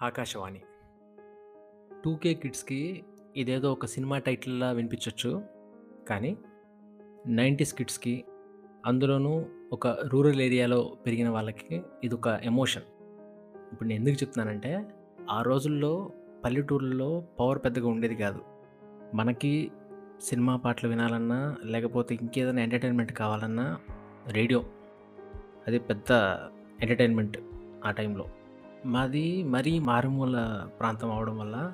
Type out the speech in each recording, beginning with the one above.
ఆకాశవాణి. టూకే కిడ్స్‌కి ఇదేదో ఒక సినిమా టైటిల్‌లా వినిపించొచ్చు. కానీ 90స్ కిడ్స్‌కి అందులోనూ ఒక రూరల్ ఏరియాలో పెరిగిన వాళ్ళకి ఇది ఒక ఎమోషన్. ఇప్పుడు నేను ఎందుకు చెప్తున్నానంటే, ఆ రోజుల్లో పల్లెటూళ్ళలో పవర్ పెద్దగా ఉండేది కాదు. మనకి సినిమా పాటలు వినాలన్నా, లేకపోతే ఇంకేదైనా ఎంటర్‌టైన్‌మెంట్ కావాలన్నా రేడియో. అది పెద్ద ఎంటర్‌టైన్‌మెంట్ ఆ టైంలో. మాది మరీ మారుమూల ప్రాంతం అవడం వల్ల,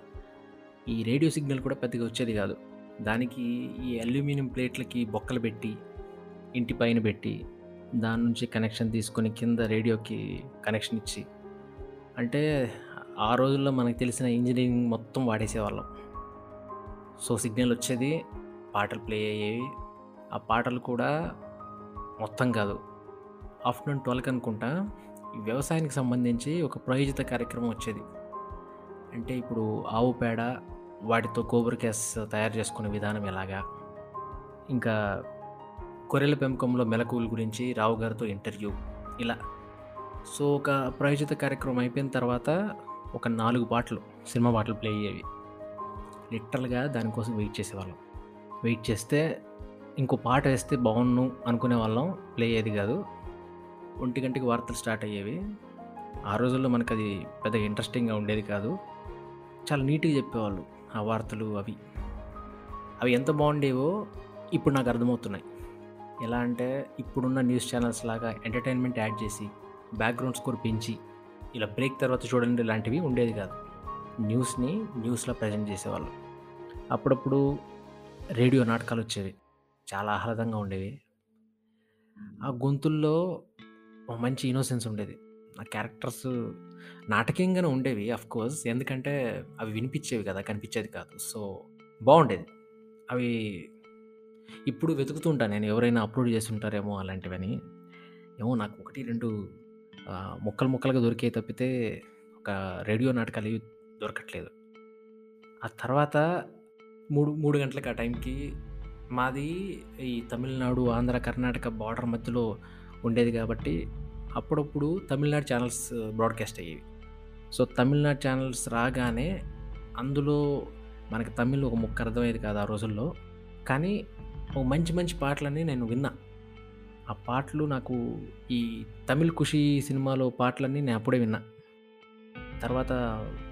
ఈ రేడియో సిగ్నల్ కూడా పెద్దగా వచ్చేది కాదు. దానికి ఈ అల్యూమినియం ప్లేట్లకి బొక్కలు పెట్టి, ఇంటి పైన పెట్టి, దాని నుంచి కనెక్షన్ తీసుకొని కింద రేడియోకి కనెక్షన్ ఇచ్చి, అంటే ఆ రోజుల్లో మనకు తెలిసిన ఇంజనీరింగ్ మొత్తం వాడేసేవాళ్ళం. సో, సిగ్నల్ వచ్చేది, పాటలు ప్లే అయ్యేవి. ఆ పాటలు కూడా మొత్తం కాదు. ఆఫ్టర్‌నూన్ 12కి అనుకుంటా, వ్యవసాయానికి సంబంధించి ఒక ప్రాయోజిత కార్యక్రమం వచ్చేది. అంటే ఇప్పుడు ఆవు పేడ, వాటితో గోబర్ గ్యాస్ తయారు చేసుకునే విధానం ఎలాగా? ఇంకా గొర్రెల పెంపకంలో మెలకువల గురించి రావు గారితో ఇంటర్వ్యూ ఇలా. సో, ఒక ప్రాయోజిత కార్యక్రమం అయిపోయిన తర్వాత ఒక నాలుగు పాటలు, సినిమా పాటలు ప్లే అయ్యేవి. లిటరల్‌గా దానికోసం వెయిట్ చేసేవాళ్ళం. వెయిట్ చేస్తే ఇంకో పాట వేస్తే బాగుండును అనుకునే వాళ్ళం ప్లే అయ్యేది కాదు. ఒంటి గంటకి వార్తలు స్టార్ట్ అయ్యేవి. ఆ రోజుల్లో మనకది పెద్దగా ఇంట్రెస్టింగ్‌గా ఉండేది కాదు. చాలా నీట్‌గా చెప్పేవాళ్ళు ఆ వార్తలు అవి. అవి ఎంత బాగుండేవో ఇప్పుడు నాకు అర్థమవుతున్నాయి. ఎలా అంటే ఇప్పుడున్న న్యూస్ ఛానల్స్ లాగా ఎంటర్‌టైన్‌మెంట్ యాడ్ చేసి, బ్యాక్‌గ్రౌండ్ స్కోర్ పెంచి, ఇలా బ్రేక్ తర్వాత చూడండి లాంటివి ఉండేది కాదు. న్యూస్‌ని న్యూస్‌లా ప్రెజెంట్ చేసేవాళ్ళు. అప్పుడప్పుడు రేడియో నాటకాలు వచ్చేవి. చాలా ఆహ్లాదంగా ఉండేవి. ఆ గొంతుల్లో మంచి ఇన్నోసెన్స్ ఉండేది. ఆ క్యారెక్టర్స్ నాటకీయంగానే ఉండేవి ఆఫ్‌కోర్స్. ఎందుకంటే అవి వినిపించేవి కదా! కనిపించేది కాదు. సో, బాగుండేది అవి ఇప్పుడు వెతుకుతూ నేను ఎవరైనా అప్‌లోడ్ చేసి ఉంటారేమో అలాంటివని. ఏమో నాకు ఒకటి రెండు ముక్కలు ముక్కలుగా దొరికే తప్పితే, ఒక రేడియో నాటకాలు ఇవి దొరకట్లేదు. ఆ తర్వాత మూడు మూడు గంటలకు ఆ టైంకి మాది ఈ తమిళనాడు, ఆంధ్ర, కర్ణాటక బార్డర్ మధ్యలో ఉండేది కాబట్టి, అప్పుడప్పుడు తమిళనాడు ఛానల్స్ బ్రాడ్‌కాస్ట్ అయ్యేవి. సో, తమిళనాడు ఛానల్స్ రాగానే అందులో మనకి తమిళ్ ఒక ముక్క అర్థమయ్యేది కాదు ఆ రోజుల్లో. కానీ ఒక మంచి మంచి పాటలని నేను విన్నా. ఆ పాటలు నాకు ఈ 'తమిళ్ ఖుషి' సినిమాలో పాటలన్నీ నేను అప్పుడే విన్నా. తర్వాత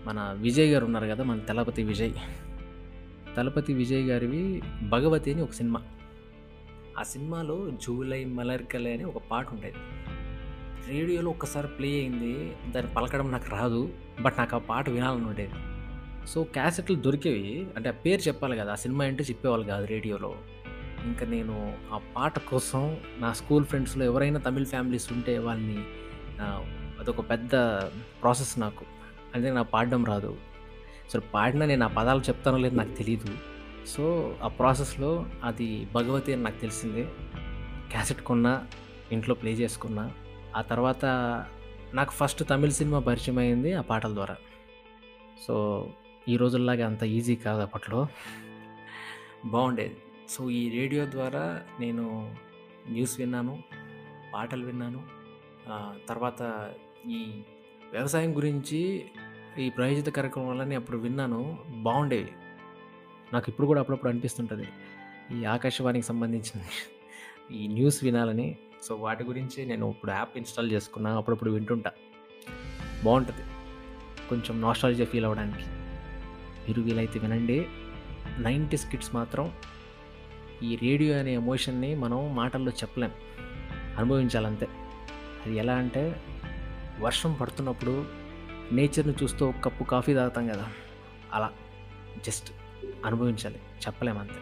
మన విజయ్ గారు ఉన్నారు కదా! మన తలపతి విజయ్. తలపతి విజయ్ గారివి 'భగవతి' అని ఒక సినిమా. ఆ సినిమాలో 'జూలై మలర్కలే' అని ఒక పాట ఉండేది. రేడియోలో ఒక్కసారి ప్లే అయింది. దాన్ని పలకడం నాకు రాదు. బట్ నాకు ఆ పాట వినాలని ఉండేది. సో, క్యాసెట్లు దొరికేవి. అంటే ఆ పేరు చెప్పాలి కదా! ఆ సినిమా ఏంటో చెప్పేవాళ్ళు కాదు రేడియోలో. ఇంకా నేను ఆ పాట కోసం నా స్కూల్ ఫ్రెండ్స్‌లో ఎవరైనా తమిళ్ ఫ్యామిలీస్ ఉంటే వాళ్ళని అదొక పెద్ద ప్రాసెస్ నాకు. అందుకే నాకు పాడడం రాదు. అసలు పాడినా నేను ఆ పదాలు చెప్తానో లేదో నాకు తెలియదు సో, ఆ ప్రాసెస్‌లో అది 'భగవతి' అని నాకు తెలిసింది. క్యాసెట్ కొన్నా, ఇంట్లో ప్లే చేసుకున్నా. ఆ తర్వాత నాకు ఫస్ట్ తమిళ్ సినిమా పరిచయం అయింది ఆ పాటల ద్వారా. సో, ఈ రోజుల్లాగా అంత ఈజీ కాదు అప్పట్లో. బాగుండేది సో, ఈ రేడియో ద్వారా నేను న్యూస్ విన్నాను, పాటలు విన్నాను. తర్వాత ఈ వ్యవసాయం గురించి ఈ ప్రాయోజిత కార్యక్రమాలని అప్పుడు విన్నాను. బాగుండేవి నాకు ఇప్పుడు కూడా అప్పుడప్పుడు అనిపిస్తుంటుంది ఈ ఆకాశవాణికి సంబంధించిన ఈ న్యూస్ వినాలని. సో, వాటి గురించి నేను ఇప్పుడు యాప్ ఇన్‌స్టాల్ చేసుకున్నా. అప్పుడప్పుడు వింటుంటా. బాగుంటుంది కొంచెం నాస్టాలజీ ఫీల్ అవ్వడానికి. మీరు వీలైతే వినండి. 90స్ కిడ్స్ మాత్రం ఈ రేడియో అనే ఎమోషన్‌ని మనం మాటల్లో చెప్పలేం. అనుభవించాలంతే. అది ఎలా అంటే వర్షం పడుతున్నప్పుడు నేచర్‌ని చూస్తూ ఒక కప్పు కాఫీ తాగుతాం కదా! అలా జస్ట్ అనుభవించాలి. చెప్పలేమంతే